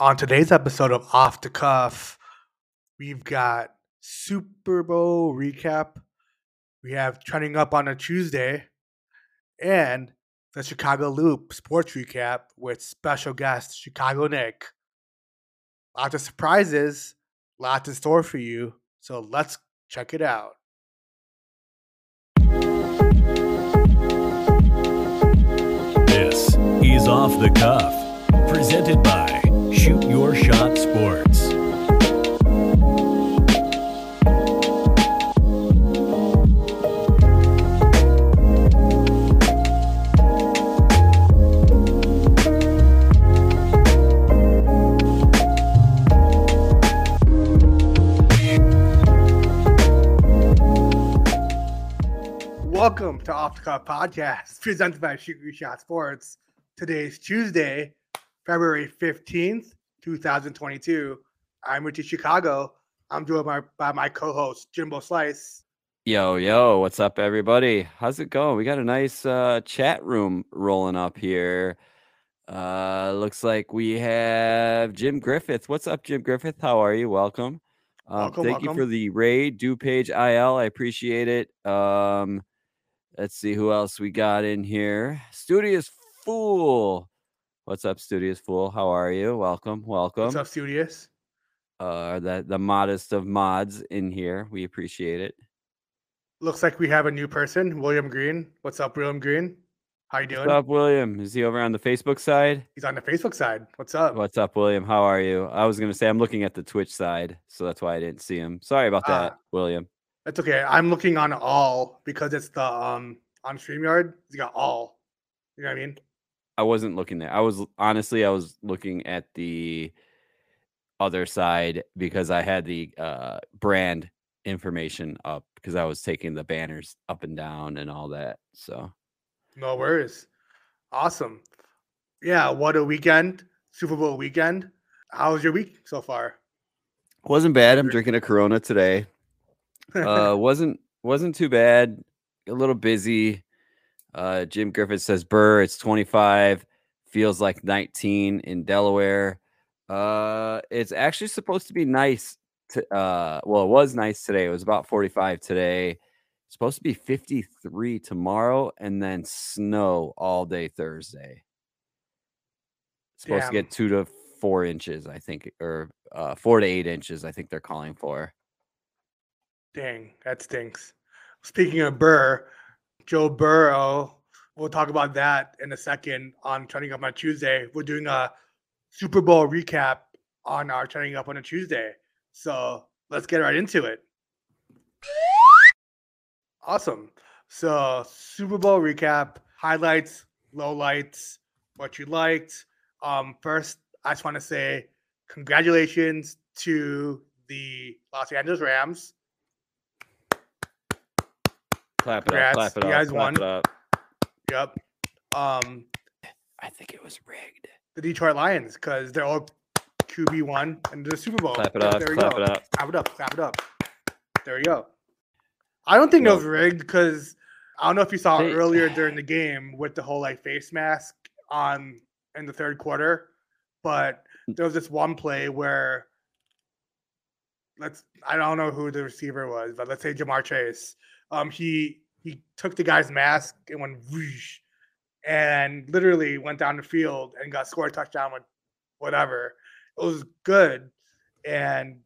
On today's episode of Off the Cuff, we've got Super Bowl recap. We have trending up on a Tuesday, and the Chicago Loop sports recap with special guest Chicago Nick. Lots of surprises, lots in store for you. So let's check it out. This is Off the Cuff, presented by Shoot Your Shot Sports. Welcome to Off the Podcast, presented by Shoot Your Shot Sports. Today's Tuesday, February 15th, 2022. I'm Richie Chicago. I'm joined by, by my co-host, Jimbo Slice. Yo, yo, what's up, everybody? How's it going? We got a nice uh, chat room rolling up here. Uh, looks like we have Jim Griffith. What's up, Jim Griffith? How are you? Welcome. Um, Welcome, thank you for the raid, DuPage IL. I appreciate it. Um, let's see who else we got in here. Studious Fool. What's up, Studious Fool? How are you? Welcome, welcome. What's up, Studious? Uh, the the modest of mods in here. We appreciate it. Looks like we have a new person, William Green. What's up, William Green? How you doing? What's up, William? Is he over on the Facebook side? He's on the Facebook side. What's up? What's up, William? How are you? I was gonna say I'm looking at the Twitch side, so that's why I didn't see him. Sorry about that, Ah. William. That's okay. I'm looking on all because it's the um on StreamYard. He's got all. You know what I mean? I wasn't looking there. I was honestly I was looking at the other side because I had the uh brand information up because I was taking the banners up and down and all that. So No worries. Awesome. Yeah, what a weekend. Super Bowl weekend. How was your week so far? wasn't bad. I'm drinking a Corona today. uh wasn't wasn't too bad a little busy uh jim griffith says burr it's 25 feels like 19 in delaware. Uh it's actually supposed to be nice to uh well it was nice today. It was about 45 today. It's supposed to be 53 tomorrow and then snow all day thursday. Supposed to get two to four inches i think or uh four to eight inches i think they're calling for. Dang, that stinks. Speaking of Burr, Joe Burrow, we'll talk about that in a second on Trending Up on Tuesday. We're doing a Super Bowl recap on our Trending Up on a Tuesday. So let's get right into it. Awesome. So, Super Bowl recap, highlights, lowlights, what you liked. Um, first, I just want to say congratulations to the Los Angeles Rams. Clap it Congrats, up clap it you up guys clap won. it up Yep. Um, i think it was rigged the Detroit Lions because they're all QB one and the Super Bowl. Clap it up, There we clap go. it up. Clap it up. Clap it up. There we go. I don't think it was rigged because I don't know if you saw They- earlier during the game with the whole like face mask on in the third quarter, but there was this one play where let's I don't know who the receiver was, but let's say Ja'Marr Chase. Um, he he took the guy's mask and went whoosh, and literally went down the field and got scored a touchdown with whatever. It was good, and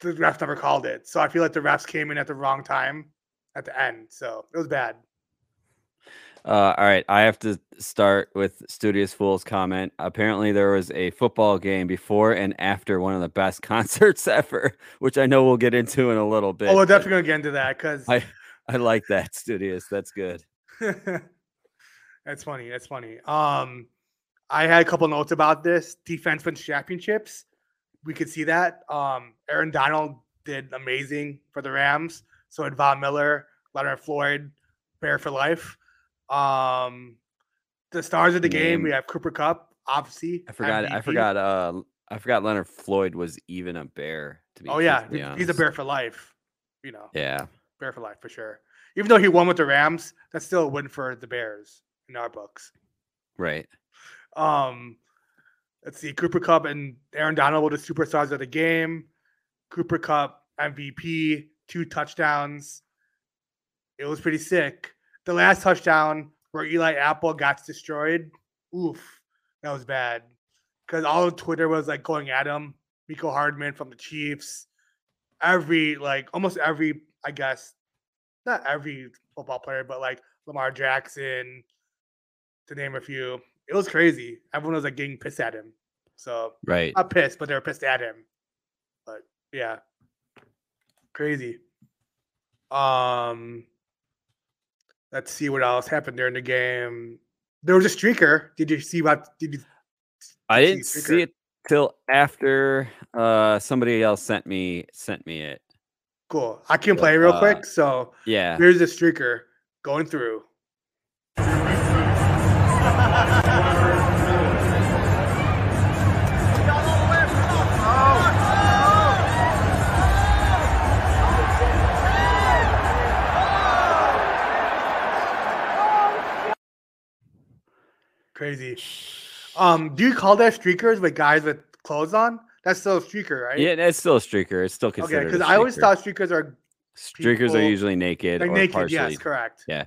the refs never called it. So I feel like the refs came in at the wrong time at the end. So it was bad. Uh, all right, I have to start with Studious Fool's comment. Apparently, there was a football game before and after one of the best concerts ever, which I know we'll get into in a little bit. oh, we're definitely gonna get into that because I I like that, Studious. That's good. that's funny. That's funny. Um, I had a couple notes about this defense wins championships. We could see that. Um, Aaron Donald did amazing for the Rams. So did Von Miller, Leonard Floyd, Bear for life. Um, the stars of the game, we have Cooper Kupp, obviously. I forgot. I forgot. Uh, I forgot Leonard Floyd was even a bear. To be Oh yeah, he's a bear for life. You know, Yeah. Bear for life for sure. Even though he won with the Rams, that's still a win for the Bears in our books. Right. Um, let's see, Cooper Kupp and Aaron Donald were the superstars of the game. Cooper Kupp MVP, two touchdowns. It was pretty sick. The last touchdown where Eli Apple got destroyed, oof, that was bad. Because all of Twitter was like going at him. Mecole Hardman from the Chiefs. Every like almost every, I guess, not every football player, but like Lamar Jackson, to name a few. It was crazy. Everyone was like getting pissed at him. So Right. not pissed, but they were pissed at him. But yeah, crazy. Um, let's see what else happened during the game. There was a streaker. Did you see what? Did you? I didn't see Streaker. it till after uh somebody else sent me sent me it. Cool. I can play real Uh, quick. So Yeah. here's the streaker going through. Crazy. Um, do you call that streakers with guys with clothes on? That's still a streaker, right? Yeah, it's still a streaker. It's still considered. Okay, because I always thought streakers are streakers are usually naked or naked. partially. Yes, correct. Yeah.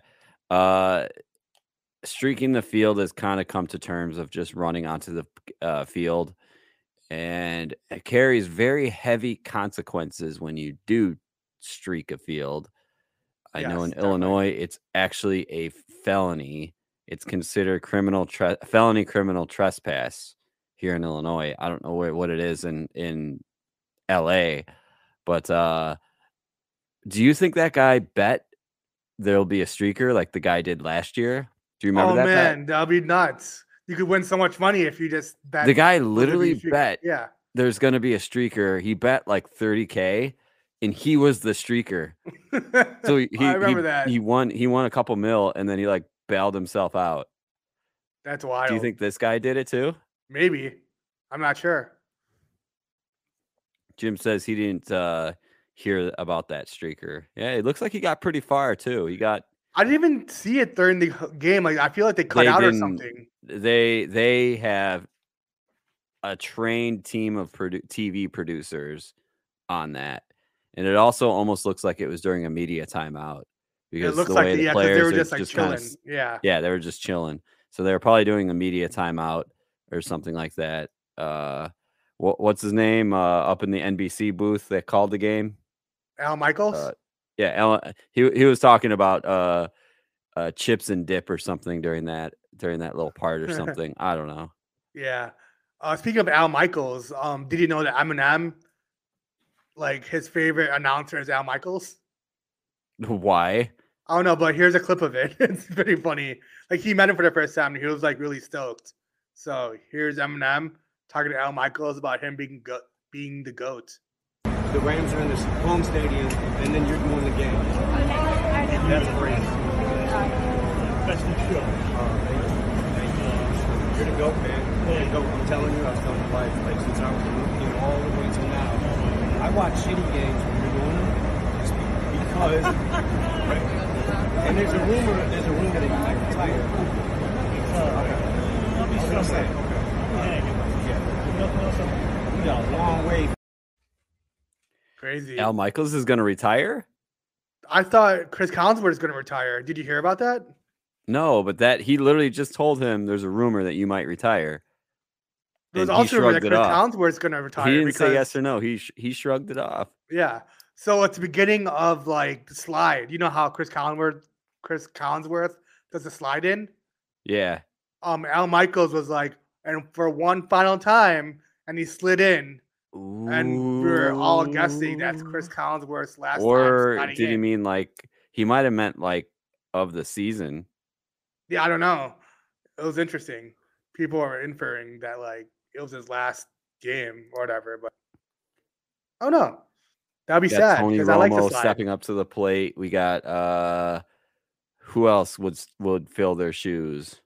Uh, streaking the field has kind of come to terms of just running onto the uh, field, and it carries very heavy consequences when you do streak a field. I know in definitely. Illinois, it's actually a felony. It's considered criminal tre- felony criminal trespass here in Illinois. I don't know what it is in in L.A., but uh, do you think that guy bet there'll be a streaker like the guy did last year? Do you remember oh that? bet? man, that'd be nuts. You could win so much money if you just bet. The guy whether it be literally bet Yeah. there's going to be a streaker. He bet like 30k, and he was the streaker. So he he, I remember he, that. he won he won a couple mil, and then he like bailed himself out. That's wild. Do you think this guy did it too? Maybe? I'm not sure. Jim says he didn't uh, hear about that streaker. Yeah, it looks like he got pretty far too. He got I didn't even see it during the game. Like I feel like they cut They out or something. they they have a trained team of produ- TV producers on that, and it also almost looks like it was during a media timeout because It looks the like way the, the yeah, players they were just like kinda yeah. yeah, they were just chilling. So they were probably doing a media timeout or something like that. Uh, what, what's his name uh, up in the NBC booth that called the game? Al Michaels. Uh, yeah, he he was talking about uh, uh, chips and dip or something during that during that little part or something. I don't know. Yeah. Uh, speaking of Al Michaels, um, did you know that Eminem, like his favorite announcer is Al Michaels? Why? I don't know, but here's a clip of it. It's pretty funny. Like he met him for the first time, and he was like really stoked. So here's Eminem talking to Al Michaels about him being go- being the goat. the Rams are in this home stadium, and then you're doing the game. That's great. That's the show. You're the GOAT, man. You're the GOAT. I'm telling you, I was telling my wife, like, since I was a rookie and all the way till now, I watch shitty games when you're doing them just be- because. and there's a rumor, there's a rumor that you might retire. I'll be That's what I'm saying. Yeah. Nothing else. I'm- We got a long way Crazy. Al Michaels is going to retire? I thought Chris Collinsworth is going to retire. Did you hear about that? No, but that he literally just told him there's a rumor that you might retire. There's was and he also rumor that Chris. Collinsworth is going to retire. He didn't say yes or no. He sh- he shrugged it off. Yeah. So it's the beginning of like the slide, you know how Chris Collinsworth, Chris Collinsworth does the slide in. Yeah. Um, Al Michaels was like, and for one final time, and he slid in, and we we're all guessing that's Chris Collinsworth's last time. Or sliding did he mean like he might have meant like of the season? Yeah, I don't know. It was interesting. People are inferring that like it was his last game or whatever, but oh no, that'd be sad Tony because I like the Romo slide. stepping up to the plate. We got uh who else would would fill their shoes?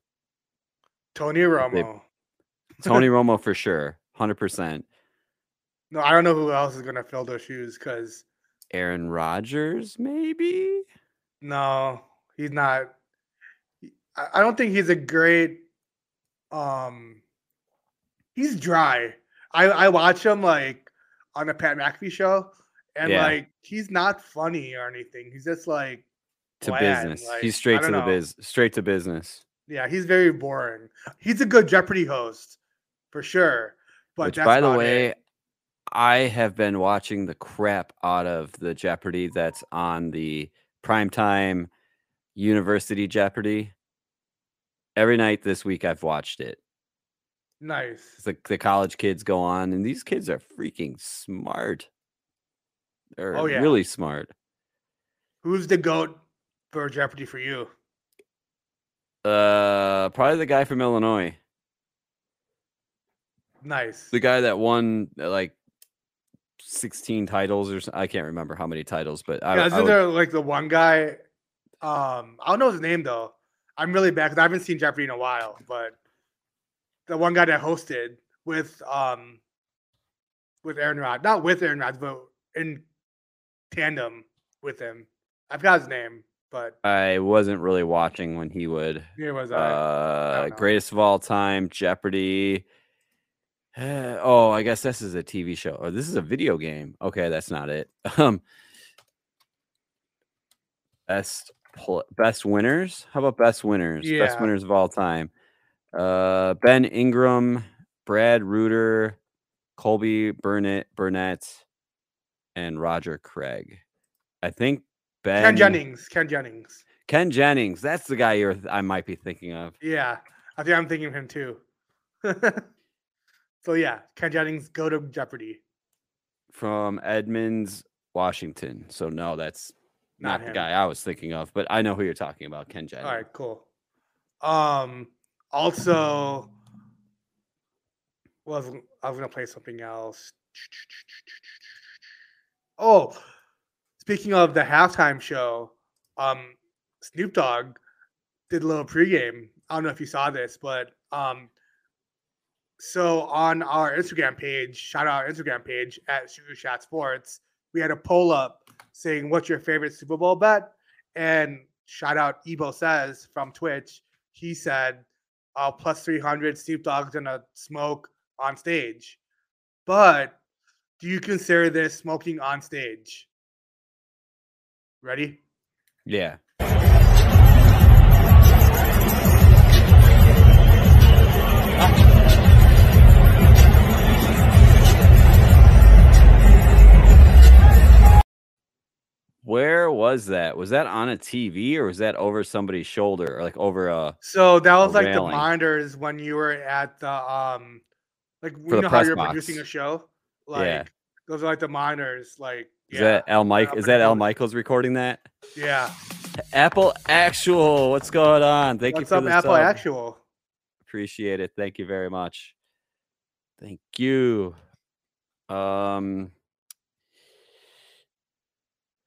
Tony Romo. Tony Romo for sure. 100%. No, I don't know who else is gonna fill those shoes because Aaron Rodgers maybe? no, he's not. I don't think he's a great. Um, he's dry. I I watch him like on the Pat McAfee show, and Yeah. like he's not funny or anything. He's just like To bland, business. like, He's straight to don't the biz. Straight to business. Yeah, he's very boring. He's a good Jeopardy host for sure. But Which, by the way, it. I have been watching the crap out of the Jeopardy that's on the primetime University Jeopardy. Every night this week, I've watched it. nice. Like the college kids go on, and these kids are freaking smart. They're Oh, yeah. really smart. Who's the goat for Jeopardy for you? Uh, probably the guy from Illinois, Nice. the guy that won uh, like sixteen titles or so- I can't remember how many titles, but yeah, I isn't would- there like the one guy? Um, I don't know his name though. I'm really bad because I haven't seen Jeopardy in a while. But the one guy that hosted with um with Aaron Rod, not with Aaron Rod, but in tandem with him. I've got his name, but I wasn't really watching when he would. here was I. Uh, know. greatest of all time, Jeopardy. oh, I guess this is a TV show. Or this is a video game. Okay, that's not it. Um, best best winners. How about best winners? Best winners of all time. Uh, Ben Ingram, Brad Rutter, Colby Burnett, Burnett, and Roger Craig. I think Ben Ken Jennings. Ken Jennings. Ken Jennings. That's the guy you're. I might be thinking of. Yeah, I think I'm thinking of him too. so yeah, Ken Jennings, go to Jeopardy. from Edmonds, Washington. So no, that's not, Not the guy I was thinking of, but I know who you're talking about, Ken Jennings. All right, cool. Um, also, was I was gonna play something else. Oh, speaking of the halftime show, um, Snoop Dogg did a little pregame. I don't know if you saw this, but um, so on our Instagram page, shout out our Instagram page at Your Shot Sports, we had a poll up saying what's your favorite Super Bowl bet, and shout out Ebo says from Twitch, he said uh, plus three hundred Snoop Dogg's gonna smoke on stage, but do you consider this smoking on stage? Ready? Yeah. Where was that? Was that on a TV or was that over somebody's shoulder or like over a So that was like the railing. monitors when you were at the um like For know how you're box. producing a show? Like Yeah. those are like the monitors, like is yeah, that Al Mike is that Al. Michaels recording that? yeah. Apple Actual, what's going on? Thank What's you for up, the Apple sub. Actual? Appreciate it. Thank you very much. Thank you. Um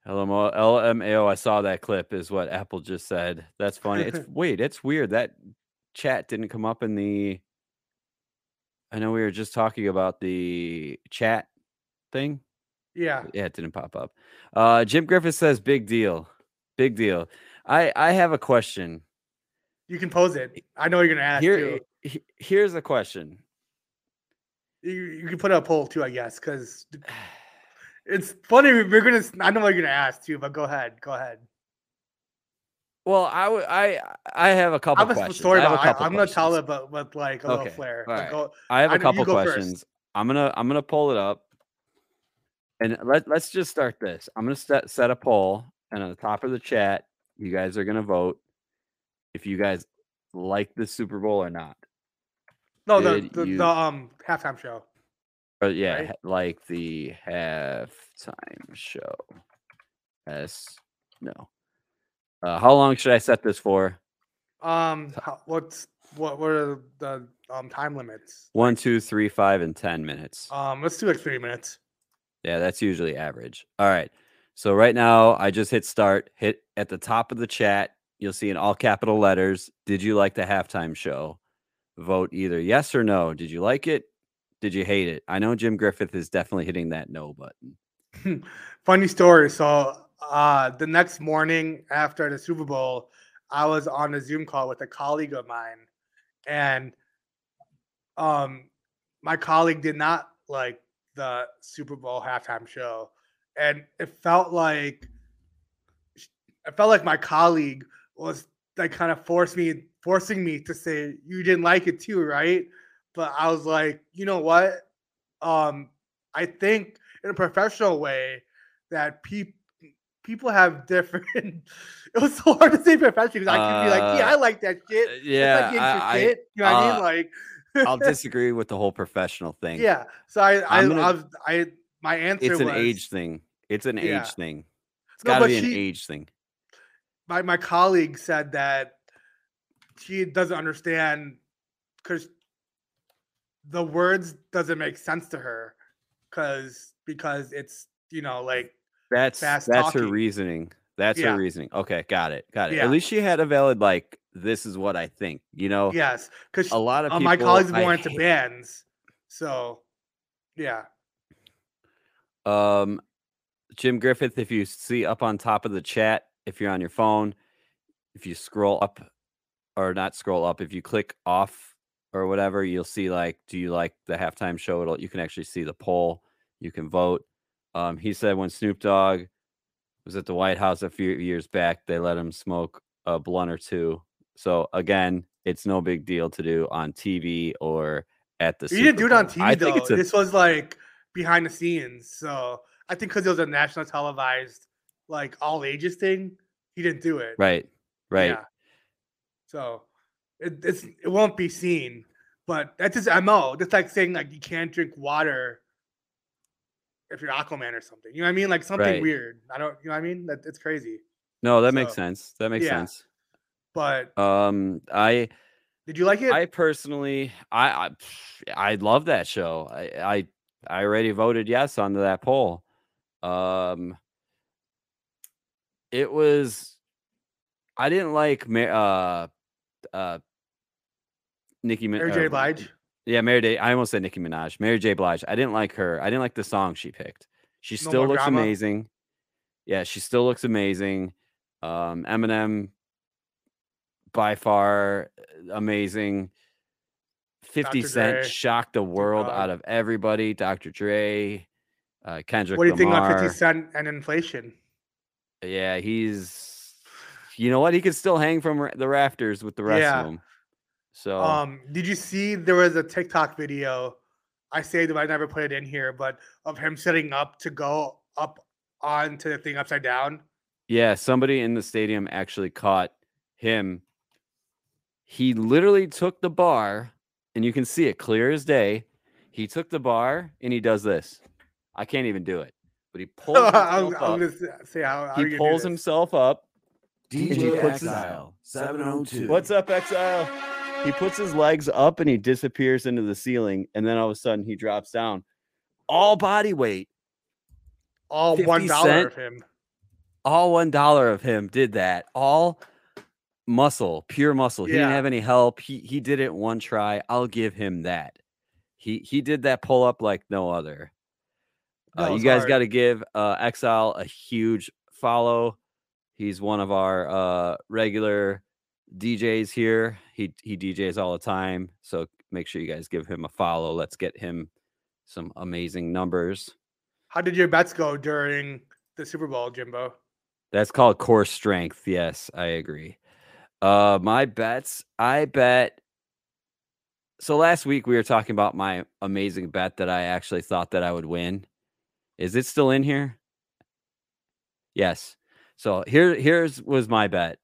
LMO, LMAO, I saw that clip is what Apple just said. That's funny. It's wait, it's weird. That chat didn't come up in the I know we were just talking about the chat thing. Yeah. Yeah, it didn't pop up. Uh Jim Griffith says big deal. Big deal. I I have a question. You can pose it. I know you're gonna ask Here too. he- here's a question. You, you can put up a poll too, I guess, because it's funny. We're gonna. I know what you're gonna ask too, but go ahead. Go ahead. Well, I would I I have a couple I have a questions. story I have a about. I, couple I'm gonna tell it, but with like a Okay, little flair. right. go- I have I a you couple questions. I'm gonna I'm gonna pull it up, and let let's just start this. I'm gonna set set a poll, and on the top of the chat, you guys are gonna vote if you guys like the Super Bowl or not. no, the the, you- the um halftime show. Or yeah, Right. like the halftime show. Yes. No. Uh, how long should I set this for? Um, how, what's what? What are the um time limits? One, two, three, five, and ten minutes. Um, let's do like three minutes. Yeah, that's usually average. All right. So right now I just hit start, hit at the top of the chat. You'll see in all capital letters, did you like the halftime show? Vote either yes or no. Did you like it? Did you hate it? I know Jim Griffith is definitely hitting that no button. Funny story. So uh the next morning after the Super Bowl, I was on a Zoom call with a colleague of mine, and um my colleague did not like the Super Bowl halftime show, and it felt like it felt like my colleague was like kind of forced me forcing me to say you didn't like it too, right? But I was like, you know what? Um, I think in a professional way that people people have different. it was so hard to say professional because I could be like, yeah, I Uh, like that shit. Uh, Yeah, like I, I. You know what I uh, mean? Like, I'll disagree with the whole professional thing. yeah. So I, I, I'm gonna- I, I, my answer it's an was age thing. It's an Yeah. age thing. It's No, got to be an she- age thing. my my colleague said that she doesn't understand because the words doesn't make sense to her because because it's you know like That's fast that's her reasoning. That's Yeah. her reasoning. Okay, got it. Got it. Yeah. At least she had a valid like this is what I think. You know, yes because a lot of uh, people my colleagues I more into hate- bands so yeah Um, Jim Griffith, if you see up on top of the chat, if you're on your phone, if you scroll up or not scroll up, if you click off or whatever, you'll see like, do you like the halftime show? It'll you can actually see the poll. You can vote. Um, he said when Snoop Dogg was at the White House a few years back, they let him smoke a blunt or two. So again, it's no big deal to do on TV or at the. you didn't do it on TV I though think a this was like behind the scenes so I think because it was a national televised like all ages thing he didn't do it right, right. Yeah. So it, it's it won't be seen, but that's his mo. That's like saying like you can't drink water if you're Aquaman or something. You know what I mean? Like something Right. weird. I don't. You know what I mean? That it's crazy. No, that makes sense. That makes yeah. sense. But Um, I did you like it? I personally I I, I love that show. I, I I already voted yes onto that poll. Um, it was I didn't like uh uh Nicki Mary J. uh, Blige. Yeah, Mary J. I almost said Nicki Minaj. Mary J. Blige. I didn't like her. I didn't like the song she picked. She No still looks Drama? amazing. Yeah, she still looks amazing. Um, Eminem, by far uh, amazing. 50 Dr. Cent Dre, shocked the world out of everybody. Dr. Dre, uh, Kendrick What do you think Lamar. about Fifty Cent and inflation? Yeah, he's. You know what? He could still hang from the rafters with the rest Yeah. of them. So Um, did you see there was a TikTok video? I saved it, but I never put it in here, but of him setting up to go up onto the thing upside down. Yeah, somebody in the stadium actually caught him. He literally took the bar, and you can see it clear as day. He took the bar and he does this. I can't even do it, but he pulls I'm, himself I'm up. gonna say how, how He you pulls himself up. DJ he puts his- Exile, 702. What's up, Exile? He puts his legs up and he disappears into the ceiling, and then all of a sudden he drops down. All body weight, all one dollar of him. all one dollar of him did that. All muscle, pure muscle. He didn't have any help. He he did it one try. I'll give him that. He he did that pull up like no other. Uh, you guys got to give uh, Exile a huge follow. He's one of our uh, regular DJs here. He he DJs all the time, so make sure you guys give him a follow. Let's get him some amazing numbers. How did your bets go during the Super Bowl, Jimbo? That's called core strength. Yes, I agree. Uh my bets, I bet so last week we were talking about my amazing bet that I actually thought that I would win. Is it still in here? Yes. So here here's was my bet.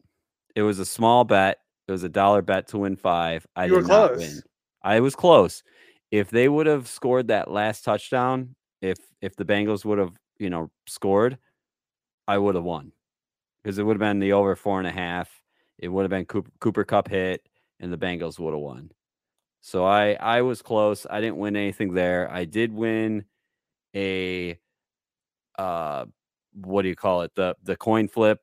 It was a small bet. It was a dollar bet to win 5. I You did were not close. win. I was close. If they would have scored that last touchdown, if if the Bengals would have, you know, scored, I would have won because it would have been the over four and a half. It would have been Cooper, Cooper Kupp hit, and the Bengals would have won. So I I was close. I didn't win anything there. I did win a uh what do you call it the the coin flip.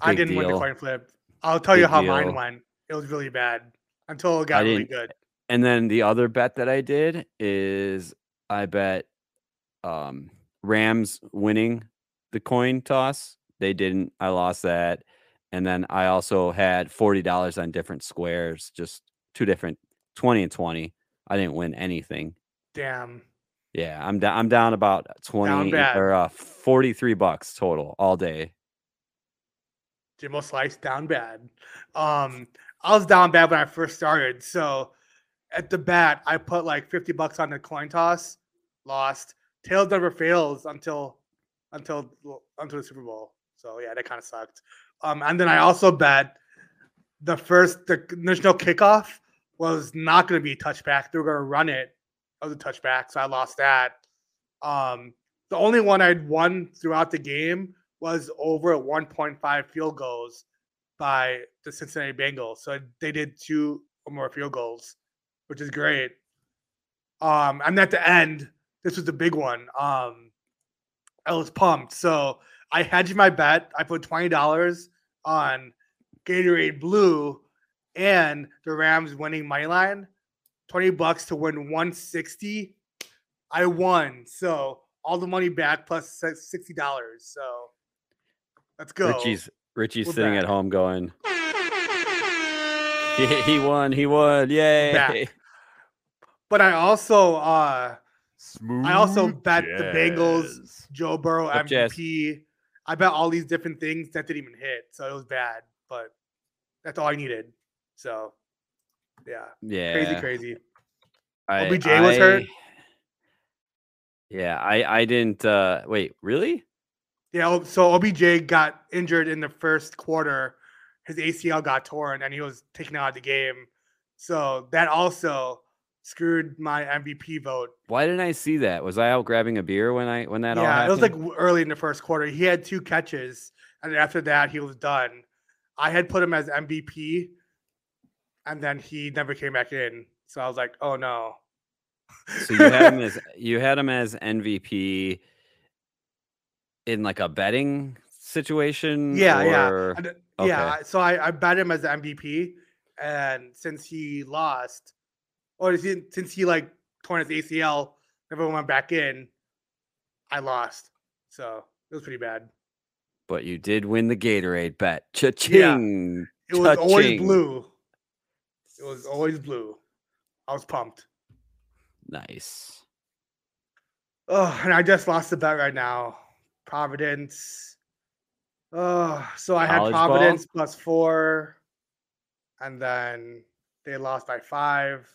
I didn't win the coin flip. I'll tell you how deal. mine went. It was really bad until it got really good. And then the other bet that I did is I bet um Rams winning the coin toss. They didn't. I lost that. And then I also had $40 on different squares, just two different 20 and 20 I didn't win anything. Damn. Yeah, I'm down. I'm down about twenty bad. or uh, forty three bucks total all day. Jimbo Slice down bad. Um, I was down bad when I first started. So at the bat, I put like 50 bucks on the coin toss, lost. Tails never fails until until until the Super Bowl. So yeah, that kind of sucked. Um, and then I also bet the first the initial kickoff was not going to be a touchback. They were going to run it as a touchback, so I lost that. Um, the only one I'd won throughout the game was over 1.5 field goals by the Cincinnati Bengals. So they did two or more field goals, which is great. Um, and at the end, this was the big one. Um, I was pumped. So I hedged my bet. I put twenty dollars on Gatorade Blue and the Rams winning money line. Twenty bucks to win one sixty. I won. So all the money back plus sixty dollars. So let's go. Richie's Richie's We're sitting at home going, he, he won, he won, yay! back. But I also uh I also bet the Bengals, Joe Burrow Up Jazz. MVP. I bet all these different things that didn't even hit, so it was bad. But that's all I needed. So yeah, Yeah, crazy, crazy. I- OBJ was hurt? Yeah, I I didn't. uh Wait, really? Yeah, oh, so OBJ got injured in the first quarter. His ACL got torn, and he was taken out of the game. So that also screwed my MVP vote. Why didn't I see that? Was I out grabbing a beer when I when that all yeah, it was like early in the first quarter. He had two catches, and after that, he was done. I had put him as MVP, and then he never came back in. So I was like, oh no. so you had him as you had him as MVP in like a betting situation. yeah, yeah, or- uh, okay. yeah. So I, I bet him as the MVP, and since he lost, or since since he like torn his ACL, never went back in. I lost, so it was pretty bad. But you did win the Gatorade bet. Cha-ching. It was always Cha-ching. blue. It was always blue. I was pumped. Nice. Oh, and I just lost the bet right now. Providence. Oh, so I had College ball? Providence plus four, and then they lost by five.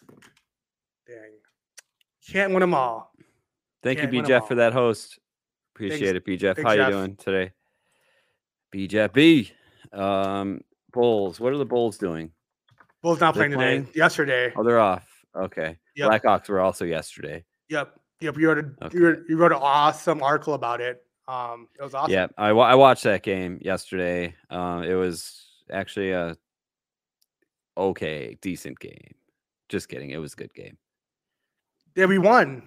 Dang. Can't win them all. Thank Can't you, B Jeff, for that host. Appreciate it, B Jeff. How Jeff. you doing today? B Jeff B. Um, Bulls. What are the Bulls doing? Bulls not They're playing today. Yesterday. Oh, they're off. Okay. Yep. Blackhawks were also yesterday. Yep. Yep. You wrote a Okay. you, wrote, you wrote an awesome article about it. Um, it was awesome. Yeah, I, watched that game yesterday. Um, it was actually a okay, decent game. Just kidding. It was a good game. Yeah, we won.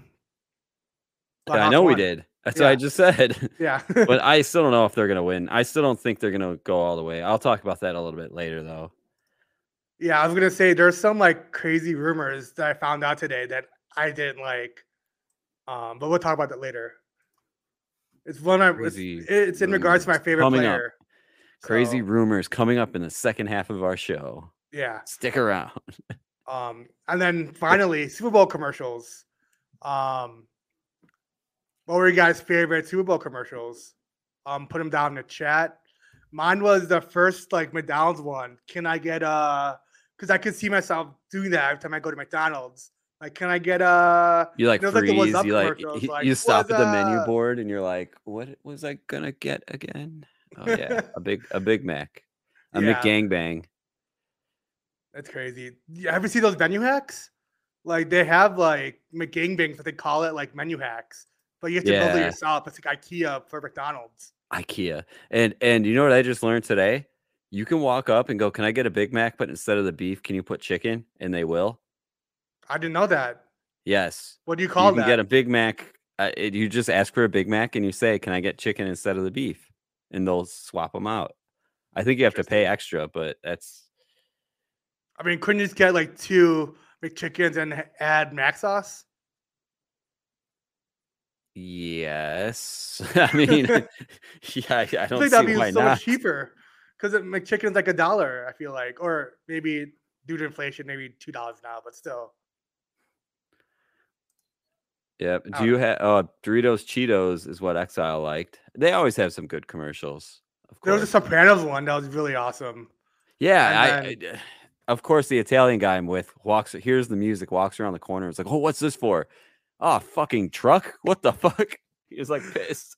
Yeah, I know we did. That's what I just said. Yeah. but I still don't know if they're gonna win. I still don't think they're gonna go all the way. I'll talk about that a little bit later, though. Yeah, I was gonna say there's some like crazy rumors that I found out today that I didn't like. Um, but we'll talk about that later. It's one of it's, it's in regards to my favorite coming up. player. Crazy So, rumors coming up in the second half of our show. yeah. Stick around. Um, and then finally Super Bowl commercials. Um, what were you guys' favorite Super Bowl commercials? Um, put them down in the chat. Mine was the first like McDonald's one. Can I get a? Because I could see myself doing that every time I go to McDonald's. Like, can I get a? You like like the freeze. What's you like commercials, like, you stop at the menu board and you're like, what was I gonna get again? Oh yeah, a big a Big Mac, a Yeah. McGangbang. That's crazy. You ever see those menu hacks? Like they have like McGangbangs, but they call it like menu hacks. But you have to build it yourself. It's like IKEA for McDonald's. IKEA. And and you know what I just learned today? You can walk up and go, "Can I get a Big Mac?" But instead of the beef, can you put chicken? And they will. I didn't know that. Yes. What do you call You can that? get a Big Mac. Uh, it- you just ask for a Big Mac and you say, "Can I get chicken instead of the beef?" And they'll swap them out. I think you have to pay extra, but that's I mean, couldn't you just get like two McChickens and add mac sauce? yes. I mean, yeah, I, I I don't think that'd be so not. much cheaper. Because McChicken's like a dollar, I feel like, or maybe due to inflation, maybe two dollars now, but still. Yep. Do you have uh, Doritos Cheetos is what Exile liked. They always have some good commercials. Of There was a. Sopranos one that was really awesome. Yeah, and I, I- of course the Italian guy I'm with walks here's the music, walks around the corner. It's like, oh, what's this for? Oh, fucking truck. What the fuck? He was like pissed.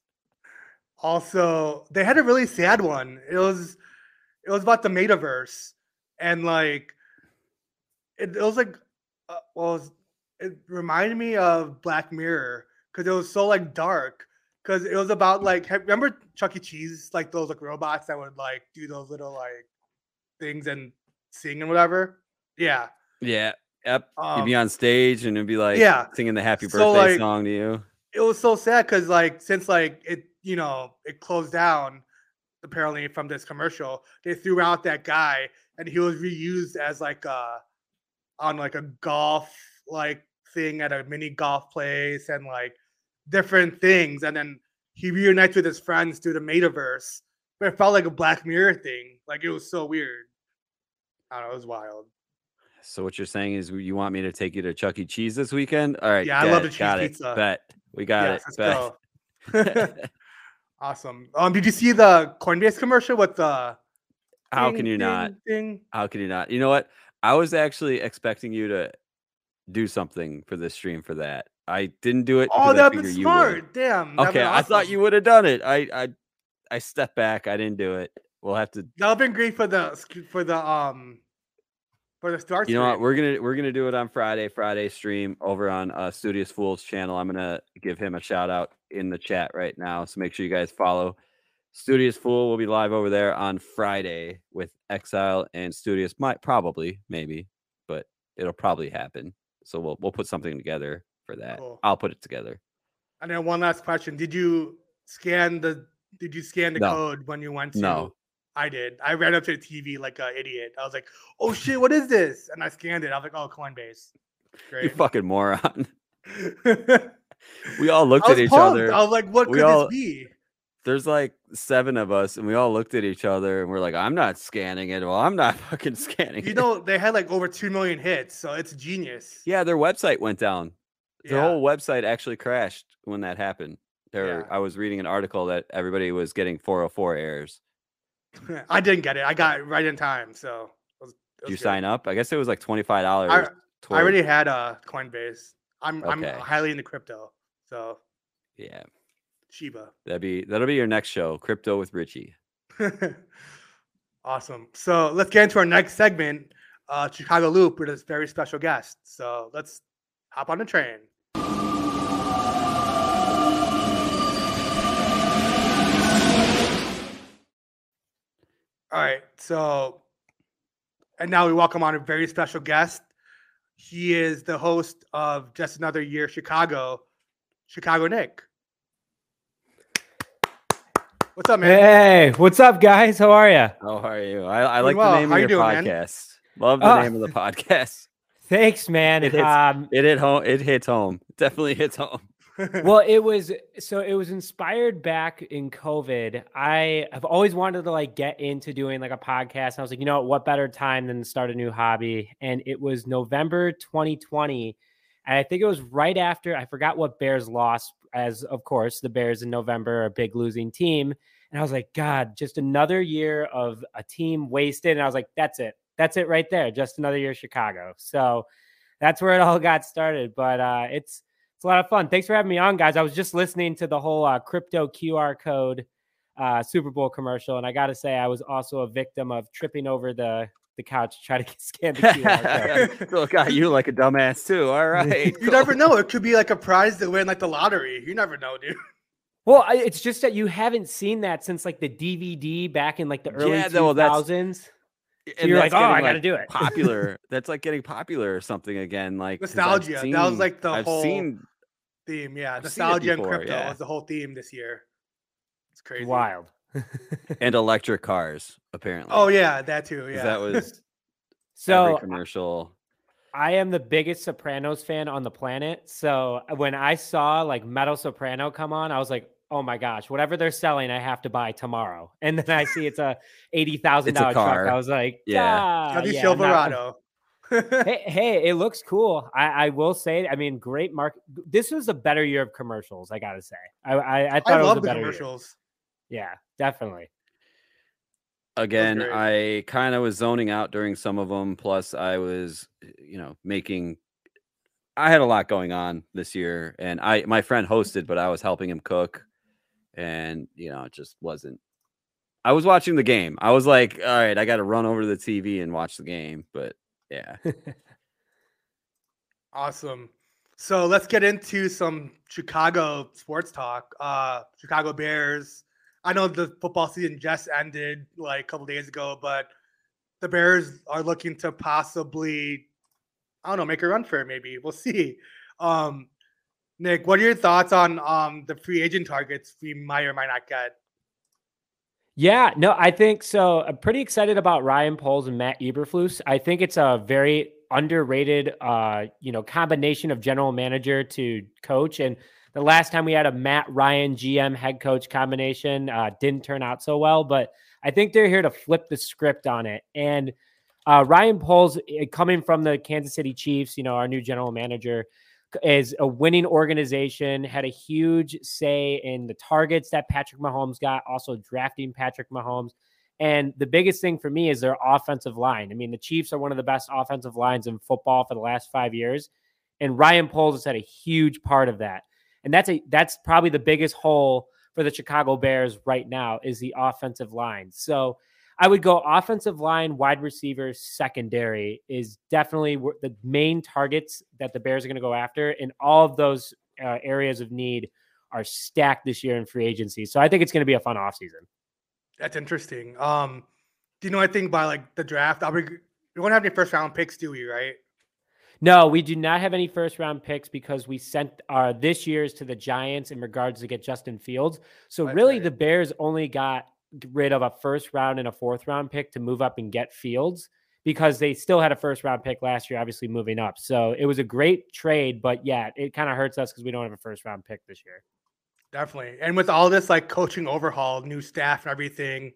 Also, they had a really sad one. It was it was about the metaverse, and like it, it was like uh, well, it, was- it reminded me of Black Mirror because it was so like dark. Because it was about like remember Chuck E. Cheese, like those like robots that would like do those little like things and sing and whatever. Yeah, Yeah. Yep. You'd be Um, on stage and it'd be like yeah, singing the happy so, birthday like, song to you. it was so sad because like since like it you know it closed down apparently from this commercial they threw out that guy and he was reused as like a on like a golf like thing at a mini golf place and like different things and then he reunites with his friends through the metaverse but it felt like a black mirror thing like it was so weird i don't know it was wild So what you're saying is you want me to take you to Chuck E. Cheese this weekend? All right. Yeah, I love bet, the cheese got it, pizza. Bet. We got yes, it. let's Bet. go awesome um did you see the coinbase commercial with the How ding, can you not? ding, ding? How can you not? You know what? I was actually expecting you to do something for this stream for that. I didn't do it. Oh, that'd been figured you would. smart. Damn. Okay, been I thought you would have done it. I I I stepped back. I didn't do it. We'll have to. That would have been great for the for the um for the start. You know what? We're gonna we're gonna do it on Friday. Friday stream over on uh, Studious Fools channel. I'm gonna give him a shout out in the chat right now. So make sure you guys follow. Studious Fool will be live over there on Friday with Exile and Studious. Might probably maybe, but it'll probably happen. So we'll we'll put something together for that. Cool. I'll put it together. And then one last question: Did you scan the Did you scan the No. code when you went to? No. I did. I ran up to the TV like an idiot. I was like, "Oh shit, what is this?" And I scanned it. I was like, "Oh, Coinbase." You Great. fucking moron. We all looked at each pumped. other. I was like, "What We could all- this be?" There's like seven of us and we all looked at each other and we're like i'm not scanning it well i'm not fucking scanning You it know, they had like over two million hits, so it's genius. yeah their website went down their Yeah. whole website actually crashed when that happened there Yeah. i was reading an article that everybody was getting 404 errors I didn't get it. I got it right in time, so. It was, it did you good. sign up i guess it was like $25 I, I toward- already had a Coinbase. I'm Okay. I'm highly into crypto, so yeah Shiba. that'd be that'll be your next show crypto with richie awesome. So let's get into our next segment, uh, Chicago Loop, with a very special guest. So let's hop on the train. All right. So, and now we welcome on a very special guest. He is the host of Just Another Year Chicago, Chicago Nick. What's up, man? Hey, what's up, guys? How are you? how are you i, I like well. the name How of you your doing, man? podcast love the Ah. name of the podcast Thanks, man. It hits- um, it hit home it hits home definitely hits home well, it was so it was inspired back in COVID. I have always wanted to like get into doing like a podcast. And I was like, you know, what, what better time than to start a new hobby? And it was November 2020. And I think it was right after I forgot what Bears lost, as of course the Bears in November are a big losing team. And I was like, God, just another year of a team wasted. And I was like, that's it. That's it right there. Just another year Chicago. So that's where it all got started. But uh it's it's a lot of fun. Thanks for having me on, guys. I was just listening to the whole uh, crypto QR code uh, Super Bowl commercial, and I got to say, I was also a victim of tripping over the the couch to try to scan the QR code. so it got you like a dumbass too. All right. You never know. It could be like a prize to win, like the lottery. You never know, dude. Well, I, it's just that you haven't seen that since like the DVD back in like the early Yeah, two no, that's- thousands. And you're like, "Oh, I gotta do it." popular. That's like getting popular or something again. Like I've Nostalgia. That was, like, the I've whole seen Theme, yeah. I've seen it Nostalgia and crypto yeah. was the whole theme this year. It's crazy. Wild. And electric cars apparently. Oh yeah, that too. Yeah. that was every so commercial. I am the biggest Sopranos fan on the planet. So uh, when I saw like Meadow Soprano come on, I was like, oh my gosh, whatever they're selling, I have to buy tomorrow. And then I see it's a eighty thousand dollar truck. car. I was like, Yeah. "Ah, Chevy yeah, I'm not- Silverado. hey, hey, it looks cool. I, I will say, I mean, great mark. This was a better year of commercials. I gotta say, I I, I thought I it was a the better year. Commercials. Yeah, definitely. Again. I kind of was zoning out during some of them. Plus, I was, you know, making. I had a lot going on this year, and I my friend hosted, but I was helping him cook, and you know, it just wasn't. I was watching the game. I was like, all right, I got to run over to the TV and watch the game, but yeah, Awesome. So let's get into some Chicago sports talk. Uh Chicago Bears. I know the football season just ended like a couple days ago, but the Bears are looking to possibly I don't know, make a run for it maybe. We'll see. Um Nick, what are your thoughts on um the free agent targets we might or might not get? Yeah, no, I think so. I'm pretty excited about Ryan Poles and Matt Eberflus. I think it's a very underrated, uh, you know, combination of general manager to coach. And the last time we had a Matt Ryan GM head coach combination uh, didn't turn out so well. But I think they're here to flip the script on it. And uh, Ryan Poles, coming from the Kansas City Chiefs, you know, our new general manager, is a winning organization, had a huge say in the targets that Patrick Mahomes got, also drafting Patrick Mahomes. And the biggest thing for me is their offensive line. I mean, the Chiefs are one of the best offensive lines in football for the last five years. And Ryan Poles has had a huge part of that. And that's a that's probably the biggest hole for the Chicago Bears right now is the offensive line. So I would go offensive line, wide receivers, secondary is definitely the main targets that the Bears are going to go after. And all of those uh, areas of need are stacked this year in free agency. So I think it's going to be a fun offseason. That's interesting. Um do you know I think by like the draft? Are we we won't have any first round picks, do we, right? No, we do not have any first round picks because we sent our this year's to the Giants in regards to get Justin Fields. So That's really right. the Bears only got rid of a first round and a fourth round pick to move up and get Fields because they still had a first round pick last year, obviously moving up. So it was a great trade, but yeah, it kind of hurts us because we don't have a first round pick this year. Definitely. And with all this like coaching overhaul, new staff and everything,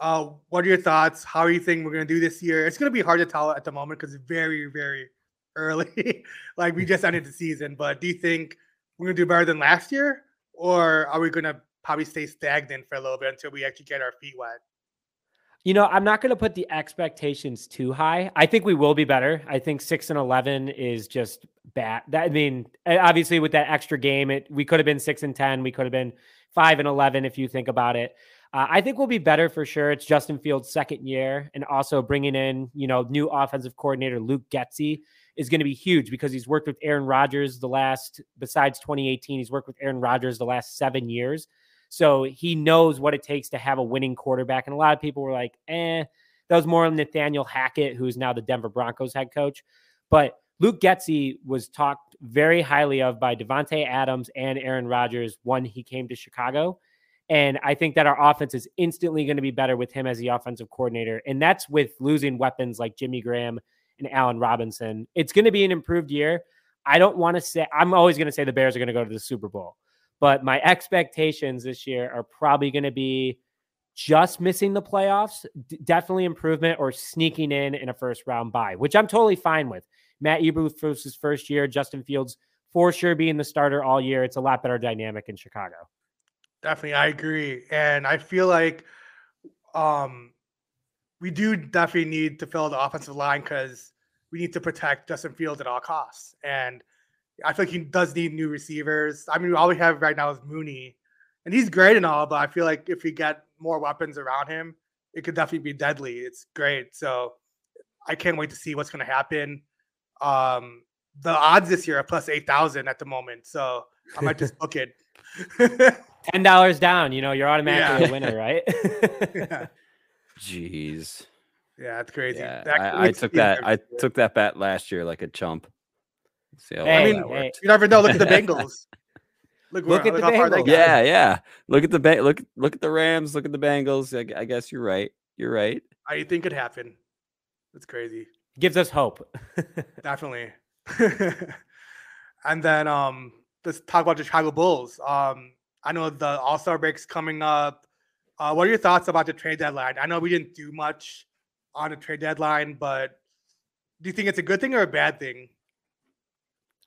uh, what are your thoughts? How are you think we're gonna do this year? It's gonna be hard to tell at the moment because it's very, very early. like we just ended the season, but do you think we're gonna do better than last year? Or are we gonna probably stay stagnant for a little bit until we actually get our feet wet? You know, I'm not going to put the expectations too high. I think we will be better. I think six and eleven is just bad. That I mean, obviously with that extra game, it we could have been six and ten. We could have been five and eleven if you think about it. Uh, I think we'll be better for sure. It's Justin Fields' second year, and also bringing in you know new offensive coordinator Luke Getsy is going to be huge because he's worked with Aaron Rodgers the last besides 2018. He's worked with Aaron Rodgers the last seven years. So he knows what it takes to have a winning quarterback. And a lot of people were like, eh, that was more Nathaniel Hackett, who's now the Denver Broncos head coach. But Luke Getsy was talked very highly of by Davante Adams and Aaron Rodgers when he came to Chicago. And I think that our offense is instantly going to be better with him as the offensive coordinator. And that's with losing weapons like Jimmy Graham and Allen Robinson. It's going to be an improved year. I don't want to say, I'm always going to say the Bears are going to go to the Super Bowl. But my expectations this year are probably going to be just missing the playoffs, d- definitely improvement, or sneaking in in a first round bye, which I'm totally fine with. Matt Eberflus' first year, Justin Fields for sure being the starter all year. It's a lot better dynamic in Chicago. Definitely, I agree, and I feel like um, we do definitely need to fill the offensive line because we need to protect Justin Fields at all costs, and I feel like he does need new receivers. I mean, all we have right now is Mooney, and he's great and all, but I feel like if we get more weapons around him, it could definitely be deadly. It's great, so I can't wait to see what's going to happen. Um, the odds this year are plus eight thousand at the moment, so I might just book it. Ten dollars down, you know, you're automatically Yeah. a winner, right? yeah, jeez. yeah, that's crazy. Yeah, That I, I took me that. I nervous. took that bat last year like a chump. See how Hey, well mean, hey. You never know. Look at the Bengals. Look, Look where- at the how far they Bengals. got. Yeah, yeah. Look at the ba- look look at the Rams. Look at the Bengals. I, I guess you're right. You're right. I think it happened. That's crazy. Gives us hope. Definitely. and then um let's talk about the Chicago Bulls. Um I know the All-Star break's coming up. Uh what are your thoughts about the trade deadline? I know we didn't do much on the trade deadline, but Do you think it's a good thing or a bad thing?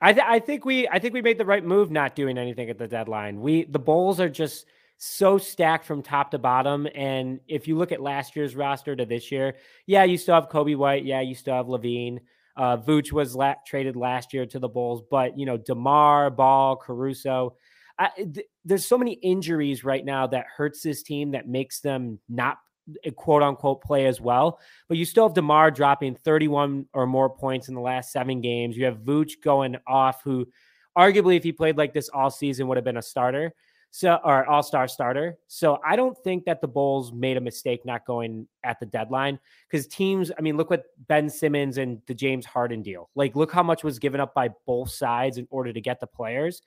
I th- I think we I think we made the right move not doing anything at the deadline. We the Bulls are just so stacked from top to bottom. And if you look at last year's roster to this year, yeah, you still have Coby White, yeah, you still have LaVine. Uh, Vooch was la- traded last year to the Bulls, but you know DeMar, Ball, Caruso. I, eh, th- there's so many injuries right now that hurts this team that makes them not eh, quote unquote play as well. But you still have DeMar dropping 31 or more points in the last seven games. You have Vooch going off, who arguably, if he played like this all season, would have been a starter. So, or all star starter. So, I don't think that the Bulls made a mistake not going at the deadline because teams, I mean, look what Ben Simmons and the James Harden deal. Like, look how much was given up by both sides in order to get the players.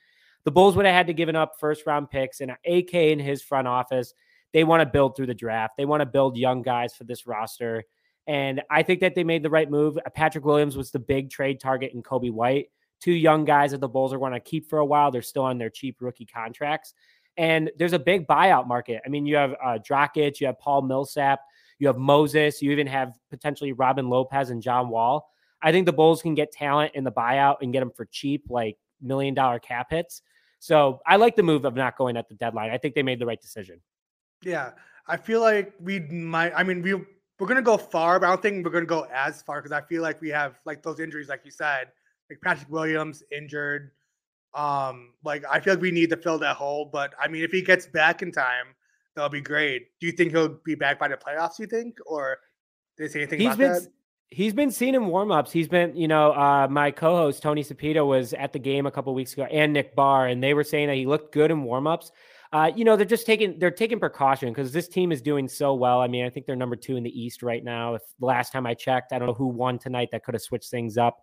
The Bulls would have had to given up first round picks and AK in his front office they want to build through the draft. They want to build young guys for this roster. And I think that they made the right move. Patrick Williams was the big trade target in Coby White. Two young guys that the Bulls are going to keep for a while. They're still on their cheap rookie contracts. And there's a big buyout market. I mean, you have uh, Dragic, you have Paul Millsap, you have Moses, you even have potentially Robin Lopez and John Wall. I think the Bulls can get talent in the buyout and get them for cheap, like million dollar cap hits. So I like the move of not going at the deadline. I think they made the right decision. Yeah, I feel like we might. I mean, we we're gonna go far, but I don't think we're gonna go as far because I feel like we have like those injuries, like you said, like Patrick Williams injured. Um, like I feel like we need to fill that hole. But I mean, if he gets back in time, that'll be great. Do you think he'll be back by the playoffs? You think, or did they say anything he's about been, that? He's been seen in warmups. He's been, you know, uh, my co-host Tony Sapito was at the game a couple weeks ago, and Nick Barr, and they were saying that he looked good in warmups uh, you know, they're just taking they're taking precaution because this team is doing so well. I mean, I think they're number two in the East right now. If last time I checked, I don't know who won tonight that could have switched things up.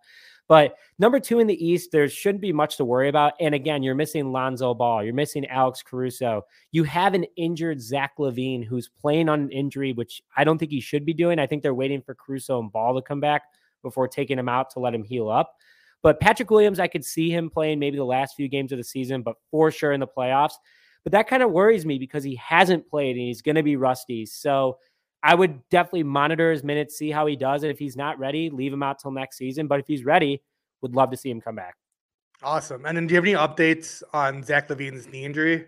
But number two in the East, there shouldn't be much to worry about. And again, you're missing Lonzo Ball, you're missing Alex Caruso. You have an injured Zach LaVine who's playing on an injury, which I don't think he should be doing. I think they're waiting for Caruso and Ball to come back before taking him out to let him heal up. But Patrick Williams, I could see him playing maybe the last few games of the season, but for sure in the playoffs. But that kind of worries me because he hasn't played and he's going to be rusty. So I would definitely monitor his minutes, see how he does. And if he's not ready, leave him out till next season. But if he's ready, would love to see him come back. Awesome. And then do you have any updates on Zach LaVine's knee injury?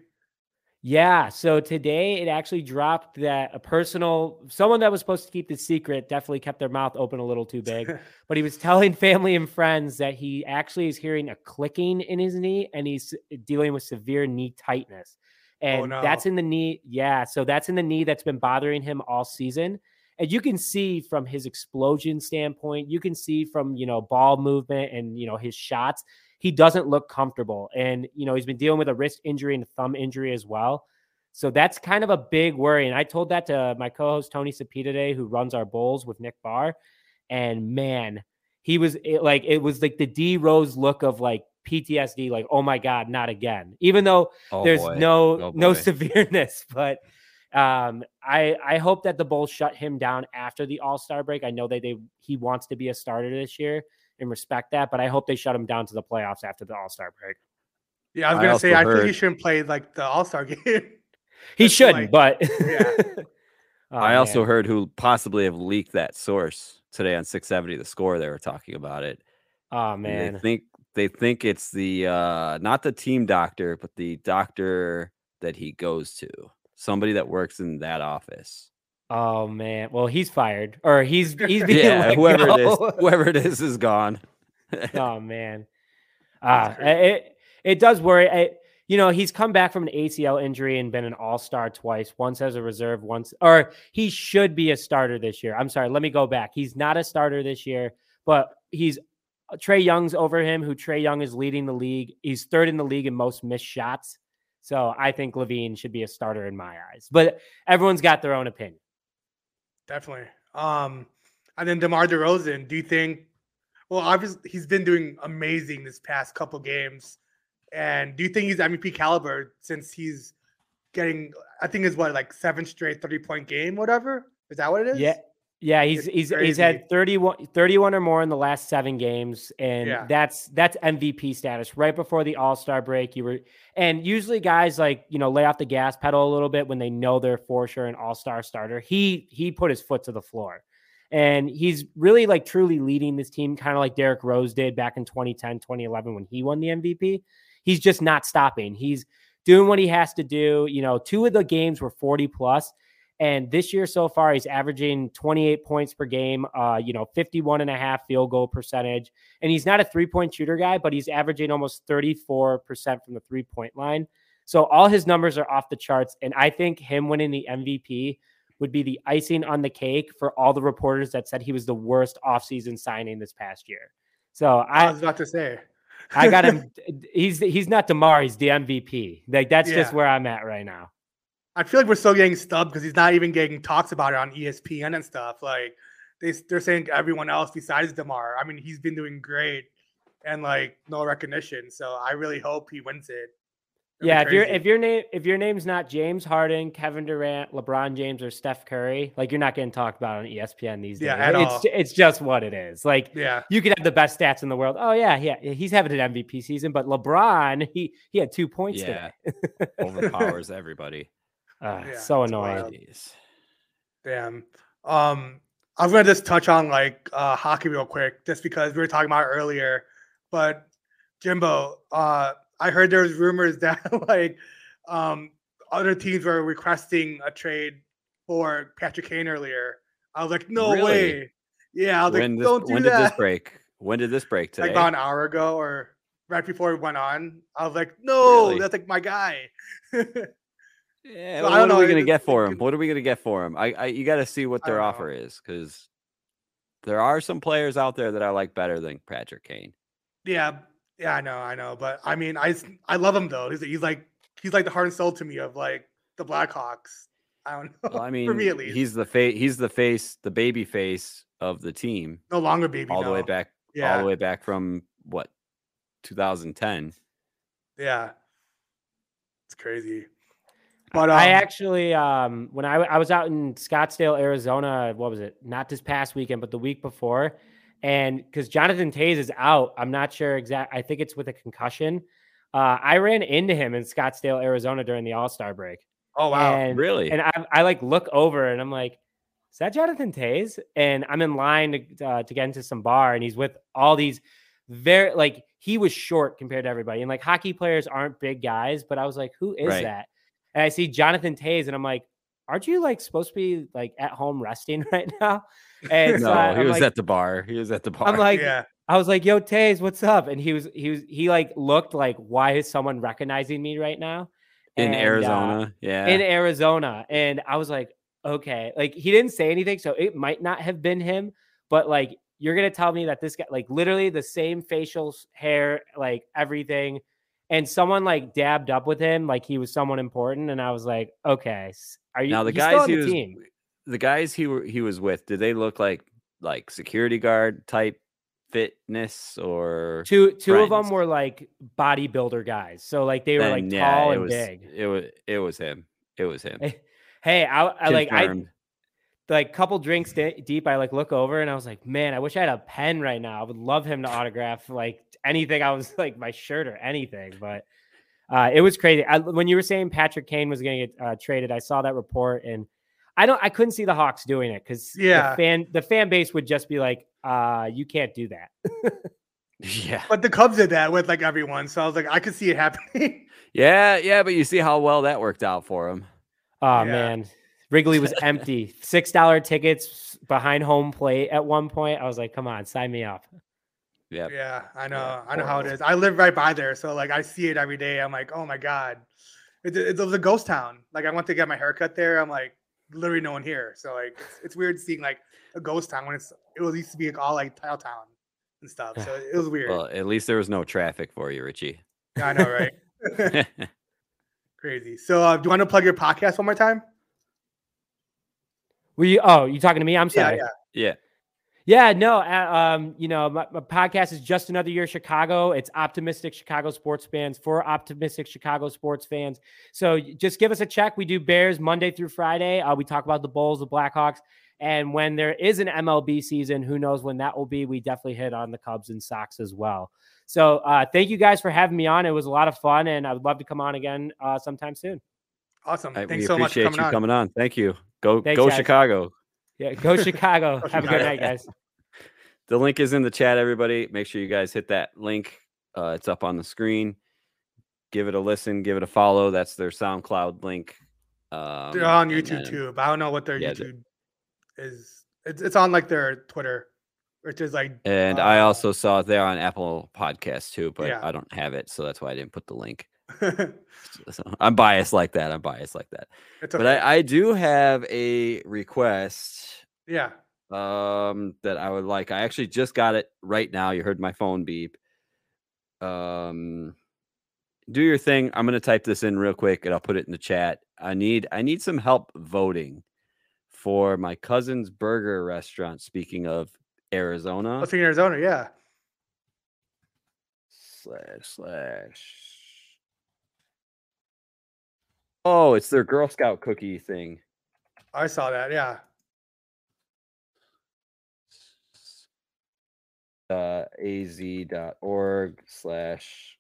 Yeah. So today it actually dropped that a personal someone that was supposed to keep the secret definitely kept their mouth open a little too big. but he was telling family and friends that he actually is hearing a clicking in his knee and he's dealing with severe knee tightness. Oh, And no. that's in the knee. Yeah. So that's in the knee that's been bothering him all season. And you can see from his explosion standpoint, you can see from, you know, ball movement and, you know, his shots, he doesn't look comfortable. And, you know, he's been dealing with a wrist injury and a thumb injury as well. So that's kind of a big worry. And I told that to my co host, Tony Sapita today, who runs our bowls with Nick Barr. And man, he was it, like, it was like the D Rose look of like PTSD, like, oh my God, not again. Even though Oh, there's boy. no Oh, no severeness, but um, I I hope that the Bulls shut him down after the All Star break. I know that they he wants to be a starter this year and respect that, but I hope they shut him down to the playoffs after the All Star break. Yeah, I was gonna say also I think he shouldn't play like the All Star game. He shouldn't, like- but yeah. Oh, I also man. heard who possibly have leaked that source today on 670 the score they were talking about it. Oh And man, They think they think it's the uh not the team doctor, but the doctor that he goes to. Somebody that works in that office. oh man. Well, he's fired, or he's he's being Yeah, whoever it is, whoever it is is gone. oh man, ah, it it does worry. I, you know, he's come back from an ACL injury and been an All Star twice. Once as a reserve, once or he should be a starter this year. I'm sorry, let me go back. He's not a starter this year, but he's Trae Young's over him. Who Trae Young is leading the league. He's third in the league in most missed shots. So I think LaVine should be a starter in my eyes. But everyone's got their own opinion. Definitely. Um, and then DeMar DeRozan, do you think? Well, obviously he's been doing amazing this past couple games, and do you think he's MVP caliber since he's getting? I think is what like seven straight thirty point game, whatever. Is that what it is? Yeah. Yeah, he's It's he's he's had 31, 31 or more in the last seven games, and Yeah. that's that's MVP status. Right before the All Star break, you were, and usually guys like you know lay off the gas pedal a little bit when they know they're for sure an All Star starter. He he put his foot to the floor, And he's really like truly leading this team, kind of like Derrick Rose did back in 2010, 2011 when he won the MVP. He's just not stopping. He's doing what he has to do. You know, two of the games were 40 plus, And this year so far, he's averaging 28 points per game, uh, you know, 51 and a half field goal percentage. And he's not a three point shooter guy, but he's averaging almost 34% from the three point line. So all his numbers are off the charts. And I think him winning the MVP would be the icing on the cake for all the reporters that said he was the worst offseason signing this past year. So I I, was about to say. I got him. He's he's not DeMar. He's the MVP. Like that's just where I'm at right now. I feel like we're still getting stubbed because he's not even getting talks about it on ESPN and stuff. Like they they're saying everyone else besides DeMar. I mean, he's been doing great and like no recognition. So I really hope he wins it. That'd be Yeah, if your if your name if your name's not James Harden, Kevin Durant, LeBron James, or Steph Curry, like you're not getting talked about on ESPN these days. Yeah, at it's all. it's just what it is. Like yeah, you could have the best stats in the world. Oh yeah, yeah, he's having an MVP season, but LeBron he he had two points Yeah. today. Overpowers everybody. Ah, Yeah, so annoying. Damn. Um, I was gonna just touch on like uh hockey real quick, just because we were talking about earlier. But Jimbo, uh, I heard there was rumors that like um other teams were requesting a trade for Patrick Kane earlier. I was like, no Really? way. Yeah, I was When, like, this, don't do when did this break? When did this break today? like about an hour ago or right before it went on. I was like, no, Really? that's like my guy. Yeah, well, I don't what are we know, gonna get for him? What are we gonna get for him? I, I you got to see what their don't know. offer is because there are some players out there that I like better than Patrick Kane. yeah, yeah, I know, I know. But I mean, I I love him though. He's he's like he's like the heart and soul to me of like the Blackhawks. I don't know. Well, I mean, for me at least, he's the face, he's the face, the baby face of the team, no longer baby. all the way back, Yeah, all the way back from what 2010. yeah. It's crazy. But um, I actually, um, when I, I was out in Scottsdale, Arizona, what was it? Not this past weekend, but the week before. And because Jonathan Toews is out, I'm not sure exact. I think it's with a concussion. Uh, I ran into him in Scottsdale, Arizona during the All Star break. oh wow, And, Really? And I, I like look over and I'm like, is that Jonathan Toews? And I'm in line to, uh, to get into some bar and he's with all these very, like, he was short compared to everybody. And like hockey players aren't big guys, but I was like, who is Right. that? And I see Jonathan Toews and I'm like, aren't you like supposed to be like at home resting right now? And so no, I, he was like, at the bar. He was at the bar. I'm like, yeah, I was like, yo, Toews, what's up? And he was, he was, he like looked like, why is someone recognizing me right now? in And, uh, Arizona. yeah. in Arizona. And I was like, okay, like he didn't say anything, so it might not have been him, but like you're gonna tell me that this guy, like literally the same facial hair, like everything, and someone like dabbed up with him, like he was someone important, and I was like, okay, are you now the guys he the was, team? the guys he were, he was with, did they look like like security guard type fitness or? Two two of them were like bodybuilder guys, so like they were like then, yeah, tall and was, big. It was it was him. It was him. Hey, I, I like I. like a couple drinks di- deep, I like look over and I was like, man, I wish I had a pen right now. I would love him to autograph like anything. I was like my shirt or anything, but uh, it was crazy. I, when you were saying Patrick Kane was going to get uh, traded, I saw that report and I don't, I couldn't see the Hawks doing it because Yeah. the fan, the fan base would just be like, uh, you can't do that. yeah. but the Cubs did that with like everyone, so I was like, I could see it happening. Yeah, yeah, but you see how well that worked out for him. Oh Yeah. man, Wrigley was empty. Six dollar tickets behind home plate at one point. I was like, come on, sign me up. Yeah. Yeah, I know. Yeah, I know how it is. I live right by there, so like I see it every day. I'm like, oh my god, it, it, it was a ghost town. Like I went to get my haircut there. I'm like, literally no one here. So like, it's, it's weird seeing like a ghost town when it's it was used to be like, all like tile town and stuff. So it was weird. Well, at least there was no traffic for you, Richie. I know, right? Crazy. So uh, do you want to plug your podcast one more time? Were you? Oh, you talking to me? I'm sorry. yeah. yeah. Yeah, no, uh, um, you know, my, my podcast is just another year Chicago. It's optimistic Chicago sports fans for optimistic Chicago sports fans. So just give us a check. We do Bears Monday through Friday. Uh, we talk about the Bulls, the Blackhawks, and when there is an MLB season, who knows when that will be? We definitely hit on the Cubs and Sox as well. So uh, thank you guys for having me on. It was a lot of fun, and I would love to come on again uh, sometime soon. Awesome. I- Thanks we so much for appreciate coming you on. coming on. Thank you. Go Thanks, go guys. Chicago. Yeah, go Chicago. Have a good night, guys. The link is in the chat, everybody. Make sure you guys hit that link. Uh, it's up on the screen. Give it a listen, give it a follow. That's their SoundCloud link. Um, They're on YouTube then- too, but I don't know what their Yeah, YouTube is. It's, it's on like their Twitter, which is like And I uh, also saw they're on Apple Podcasts too, but Yeah. I don't have it, so that's why I didn't put the link. So I'm biased like that. I'm biased like that. it's But. I, I do have a request yeah. um that I would like. I actually just got it right now. You heard my phone beep. Um do your thing. I'm gonna type this in real quick and I'll put it in the chat. I need I need some help voting for my cousin's burger restaurant. Speaking of Arizona Let's in Arizona. Yeah. slash slash. Oh, it's their Girl Scout cookie thing. I saw that. Yeah. uh, az.org slash.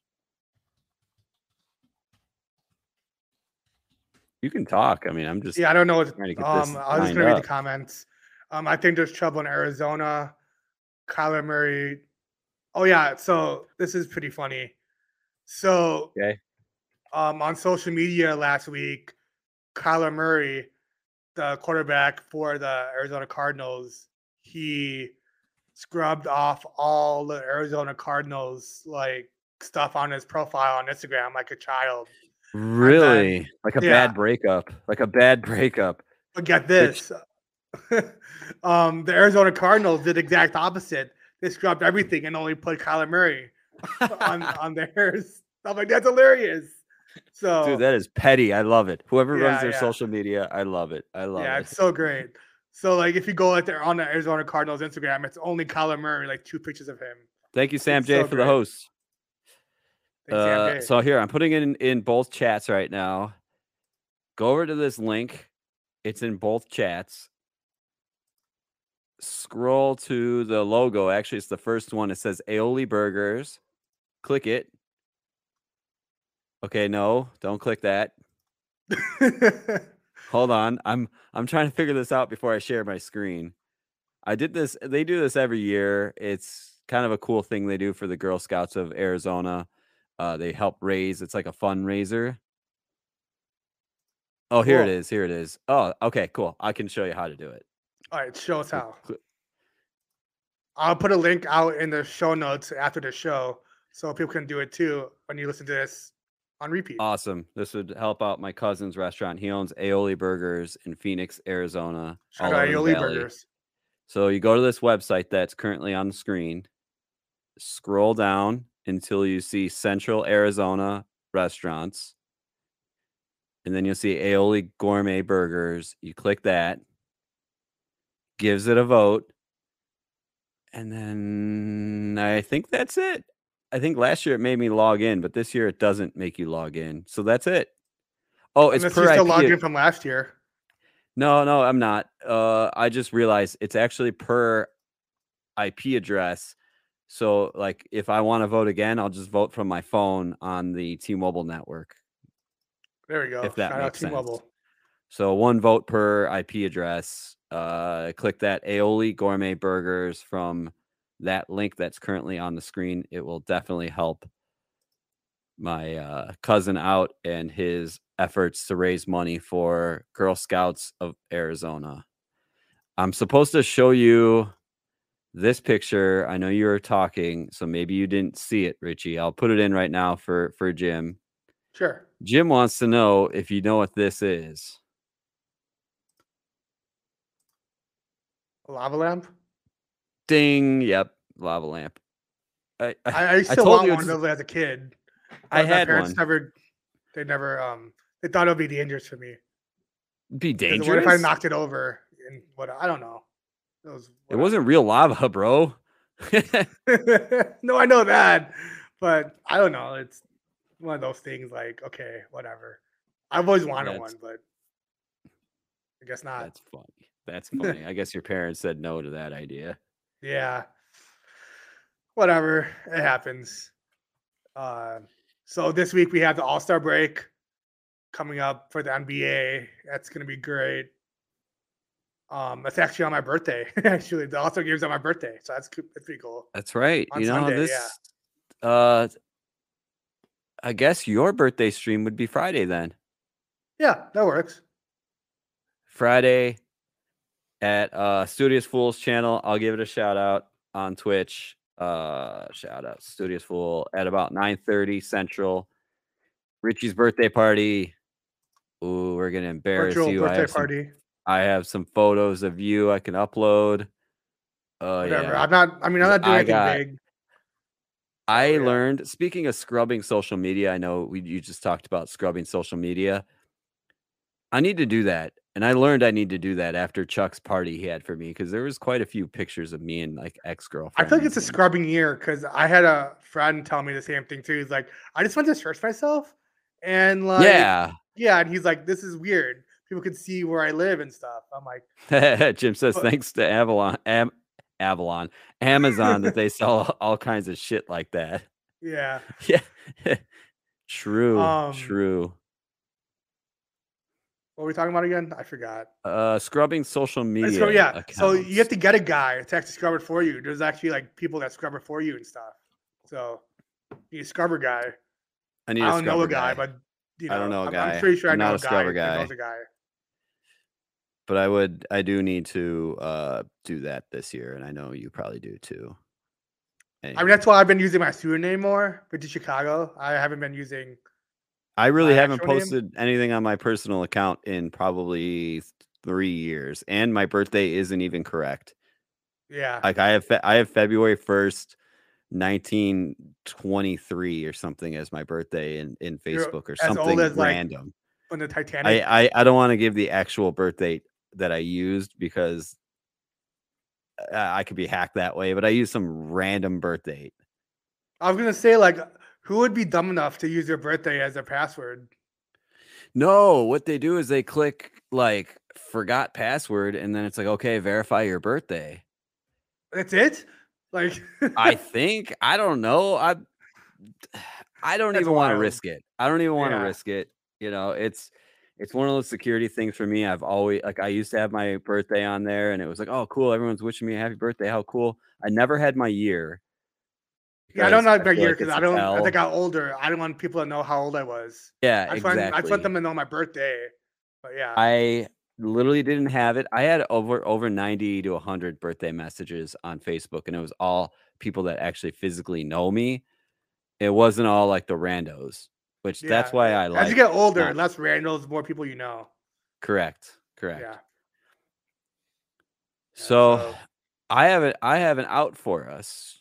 You can talk. I mean, I'm just Yeah. I don't know what. to get this Um, I was just gonna read the comments. Um, I think there's trouble in Arizona. Kyler Murray. Oh yeah. So this is pretty funny. So Okay. Um, on social media last week, Kyler Murray, the quarterback for the Arizona Cardinals, he scrubbed off all the Arizona Cardinals like stuff on his profile on Instagram like a child. really like a yeah. bad breakup, like a bad breakup. But get this. um, the Arizona Cardinals did exact opposite. They scrubbed everything and only put Kyler Murray on on theirs. I'm like, that's hilarious. So Dude, that is petty. I love it. Whoever runs their yeah. social media, I love it. I love yeah, it. Yeah, it's so great. So like if you go like there on the Arizona Cardinals Instagram, it's only Kyler Murray, like two pictures of him. Thank you, Sam it's J, so for the host. Uh, so here I'm putting it in in both chats right now. Go over to this link. It's in both chats. Scroll to the logo. Actually, it's the first one. It says Aioli Burgers. Click it. Okay, no, don't click that. Hold on. I'm I'm trying to figure this out before I share my screen. I did this. They do this every year. It's kind of a cool thing they do for the Girl Scouts of Arizona. Uh, they help raise. It's like a fundraiser. Oh, here it is. Here it is. Oh, okay, cool. I can show you how to do it. All right, show us how. I'll put a link out in the show notes after the show so people can do it too when you listen to this on repeat. Awesome. This would help out my cousin's restaurant. He owns Aioli Burgers in Phoenix, Arizona. Shout out Aioli. Burgers. So you go to this website that's currently on the screen, scroll down until you see Central Arizona restaurants. And then you'll see Aioli Gourmet Burgers. You click that, gives it a vote. And then I think that's it. I think last year it made me log in, but this year it doesn't make you log in. So that's it. Oh, it's Unless per still IP logged in from last year. no, no, I'm not. Uh, I just realized it's actually per IP address. So, like, if I want to vote again, I'll just vote from my phone on the T-Mobile network. There we go. If that Shout makes sense. T-Mobile. So, one vote per IP address. Uh, click that Aioli Gourmet Burgers from that link that's currently on the screen. It will definitely help my uh, cousin out and his efforts to raise money for Girl Scouts of Arizona. I'm supposed to show you this picture. I know you were talking, so maybe you didn't see it, Richie. I'll put it in right now for for Jim. Sure. Jim wants to know if you know what this is. A lava lamp. Ding. Yep. Lava lamp. I, I, I, told want one of those as a kid. I but my had parents one. Never, they never. Um, they thought it would be dangerous for me. Be dangerous. What if I knocked it over? And what? I don't know. It was. it wasn't real lava, bro. no, I know that, but I don't know. It's one of those things. Like, okay, whatever. I've always wanted That's- one, but I guess not. That's funny. That's funny. I guess your parents said no to that idea. Yeah. Whatever. It happens. Uh, so this week we have the All Star break coming up for the NBA. That's gonna be great. Um, it's actually on my birthday. actually, the All Star game's on my birthday, so that's that's pretty cool. That's right. On you know Sunday, this. yeah. Uh, I guess your birthday stream would be Friday then. Yeah, that works. Friday at uh Studious Fools channel. I'll give it a shout out on Twitch. Uh shout out Studious Fool at about 9 30 Central. Richie's birthday party. Ooh, we're gonna embarrass Virtual you. I birthday have, some, party. I have some photos of you I can upload. Oh Whatever. yeah. I'm not. I mean, I'm not doing I anything got- big. I yeah. learned speaking of scrubbing social media, I know we you just talked about scrubbing social media. I need to do that. And I learned I need to do that after Chuck's party he had for me because there was quite a few pictures of me and like ex girlfriend. I feel like it's a scrubbing year because I had a friend tell me the same thing too. He's like, I just went to search myself, and like, Yeah. yeah, and he's like, this is weird. People can see where I live and stuff. I'm like, Jim says But- thanks to Avalon Am- Avalon Amazon that they sell all kinds of shit like that. yeah. Yeah. true. Um, true. What were we talking about again? I forgot. Uh scrubbing social media. So yeah, so you have to get a guy to actually scrub it for you. There's actually like people that scrub it for you and stuff. So you need a scrubber guy. I need I a don't know a guy, guy. but you know, I don't know a I'm, guy. I'm pretty sure I I'm know not a scrubber guy. guy. a guy. but I would I do need to uh do that this year, and I know you probably do too. I mean, that's why I've been using my pseudonym more, but to Chicago, I haven't been using. I really my haven't actual name? posted anything on my personal account in probably three years, and my birthday isn't even correct. Yeah, Like I have fe- I have February first, nineteen twenty three or something as my birthday in in You're Facebook or as old something as, like, random. when the Titanic. I I don't want to give the actual birth date that I used because uh, I could be hacked that way, but I used some random birth date. I was gonna say like, who would be dumb enough to use their birthday as their password? No, what they do is they click like forgot password and then it's like okay, verify your birthday. That's it. Like, I think I don't know. I I don't That's even want to risk it. I don't even want to Yeah. risk it. You know, it's it's one of those security things for me. I've always like I used to have my birthday on there and it was like, oh cool, everyone's wishing me a happy birthday. How cool. I never had my year. Yeah, I don't know about year because it's I don't. As I got older, I don't want people to know how old I was. Yeah, I just, want, exactly. I just want them to know my birthday. But yeah, I literally didn't have it. I had over over 90 to 100 birthday messages on Facebook and it was all people that actually physically know me. It wasn't all like the randos, which that's why I like. As you get older, not- less randos, more people you know. correct. Correct. Yeah. So, so- I have it I have an out for us.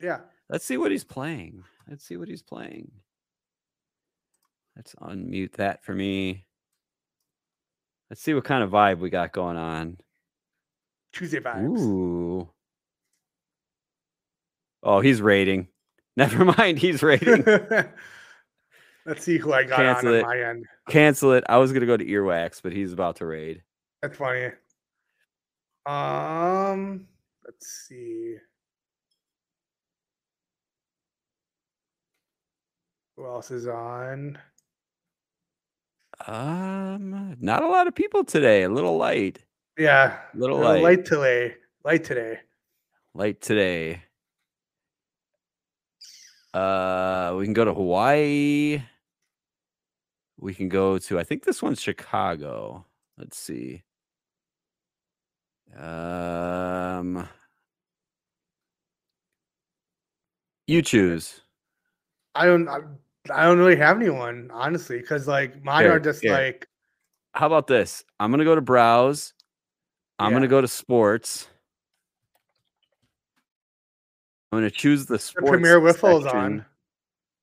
Yeah. Let's see what he's playing. Let's see what he's playing. Let's unmute that for me. Let's see what kind of vibe we got going on. Tuesday vibes. Ooh. Oh, he's rating. Never mind, he's rating. Let's see who I got Cancel on, it. my end. Cancel it. I was gonna go to earwax, but he's about to raid. That's funny. Um, let's see. Who else is on? Um, not a lot of people today. A little light. Yeah, Little little light. light today. Light today. Light today. Uh, we can go to Hawaii. We can go to. I think this one's Chicago. Let's see. Um, you choose. I don't. I, I don't really have anyone honestly, because like mine Here, are just here. like How about this? I'm gonna go to browse. I'm gonna go to sports. I'm gonna choose the the sports. Premier Wiffle is section. on.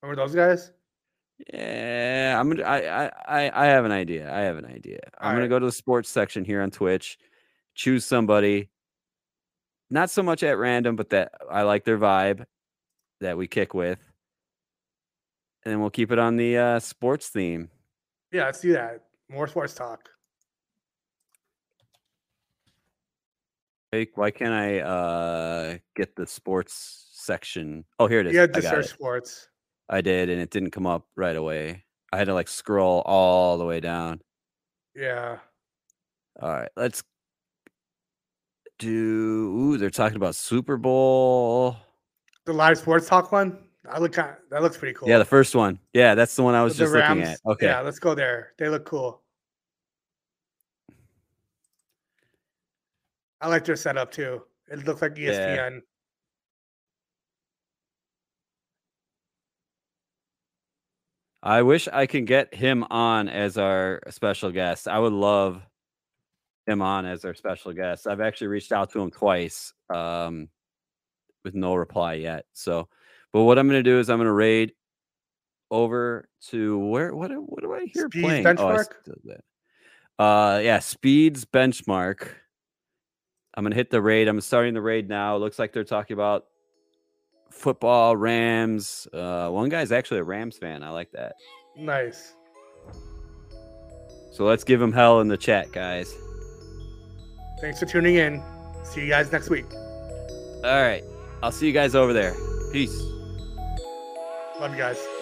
Remember those guys? Yeah, I'm gonna. I, I I have an idea. I have an idea. I'm gonna go to the sports section here on Twitch. Choose somebody. Not so much at random, but that I like their vibe that we kick with, and then we'll keep it on the uh, sports theme. Yeah, let's do that. More sports talk. Hey, why can't I uh, get the sports section? Oh, here it is. You had I got search it. sports. I did, and it didn't come up right away. I had to like scroll all the way down. Yeah. All right, let's do. Ooh, they're talking about Super Bowl. The live sports talk one. I look kind. That looks pretty cool. Yeah, the first one. Yeah, that's the one I was the just looking at. Okay. Yeah, let's go there. They look cool. I like their setup too. It looks like ESPN. I wish I can get him on as our special guest. I would love him on as our special guest. I've actually reached out to him twice um, with no reply yet. So, but what I'm going to do is I'm going to raid over to where? What? do- What do I hear Speed's playing? Oh, benchmark? that. Uh, yeah, Speed's benchmark. I'm gonna hit the raid. I'm starting the raid now. It Looks like they're talking about football, Rams. Uh, one guy's actually a Rams fan. I like that. Nice. So let's give him hell in the chat, guys. Thanks for tuning in. See you guys next week. All right. I'll see you guys over there. Peace. Love you guys.